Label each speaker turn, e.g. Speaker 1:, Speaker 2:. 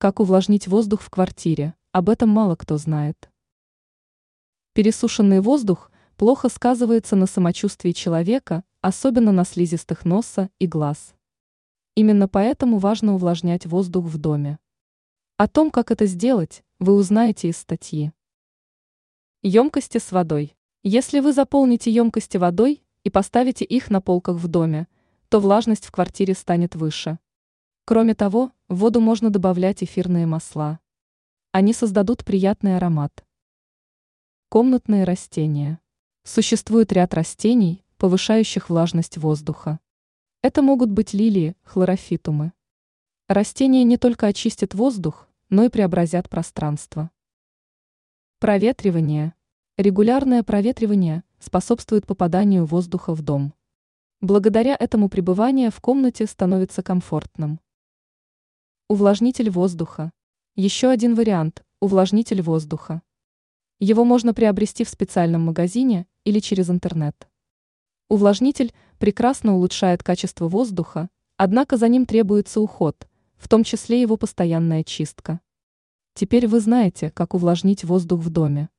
Speaker 1: Как увлажнить воздух в квартире? Об этом мало кто знает. Пересушенный воздух плохо сказывается на самочувствии человека, особенно на слизистых носа и глаз. Именно поэтому важно увлажнять воздух в доме. О том, как это сделать, вы узнаете из статьи. Емкости с водой. Если вы заполните емкости водой и поставите их на полках в доме, то влажность в квартире станет выше. Кроме того, в воду можно добавлять эфирные масла. Они создадут приятный аромат. Комнатные растения. Существует ряд растений, повышающих влажность воздуха. Это могут быть лилии, хлорофитумы. Растения не только очистят воздух, но и преобразят пространство. Проветривание. Регулярное проветривание способствует попаданию воздуха в дом. Благодаря этому пребывание в комнате становится комфортным. Увлажнитель воздуха. Еще один вариант – увлажнитель воздуха. Его можно приобрести в специальном магазине или через интернет. Увлажнитель прекрасно улучшает качество воздуха, однако за ним требуется уход, в том числе его постоянная чистка. Теперь вы знаете, как увлажнить воздух в доме.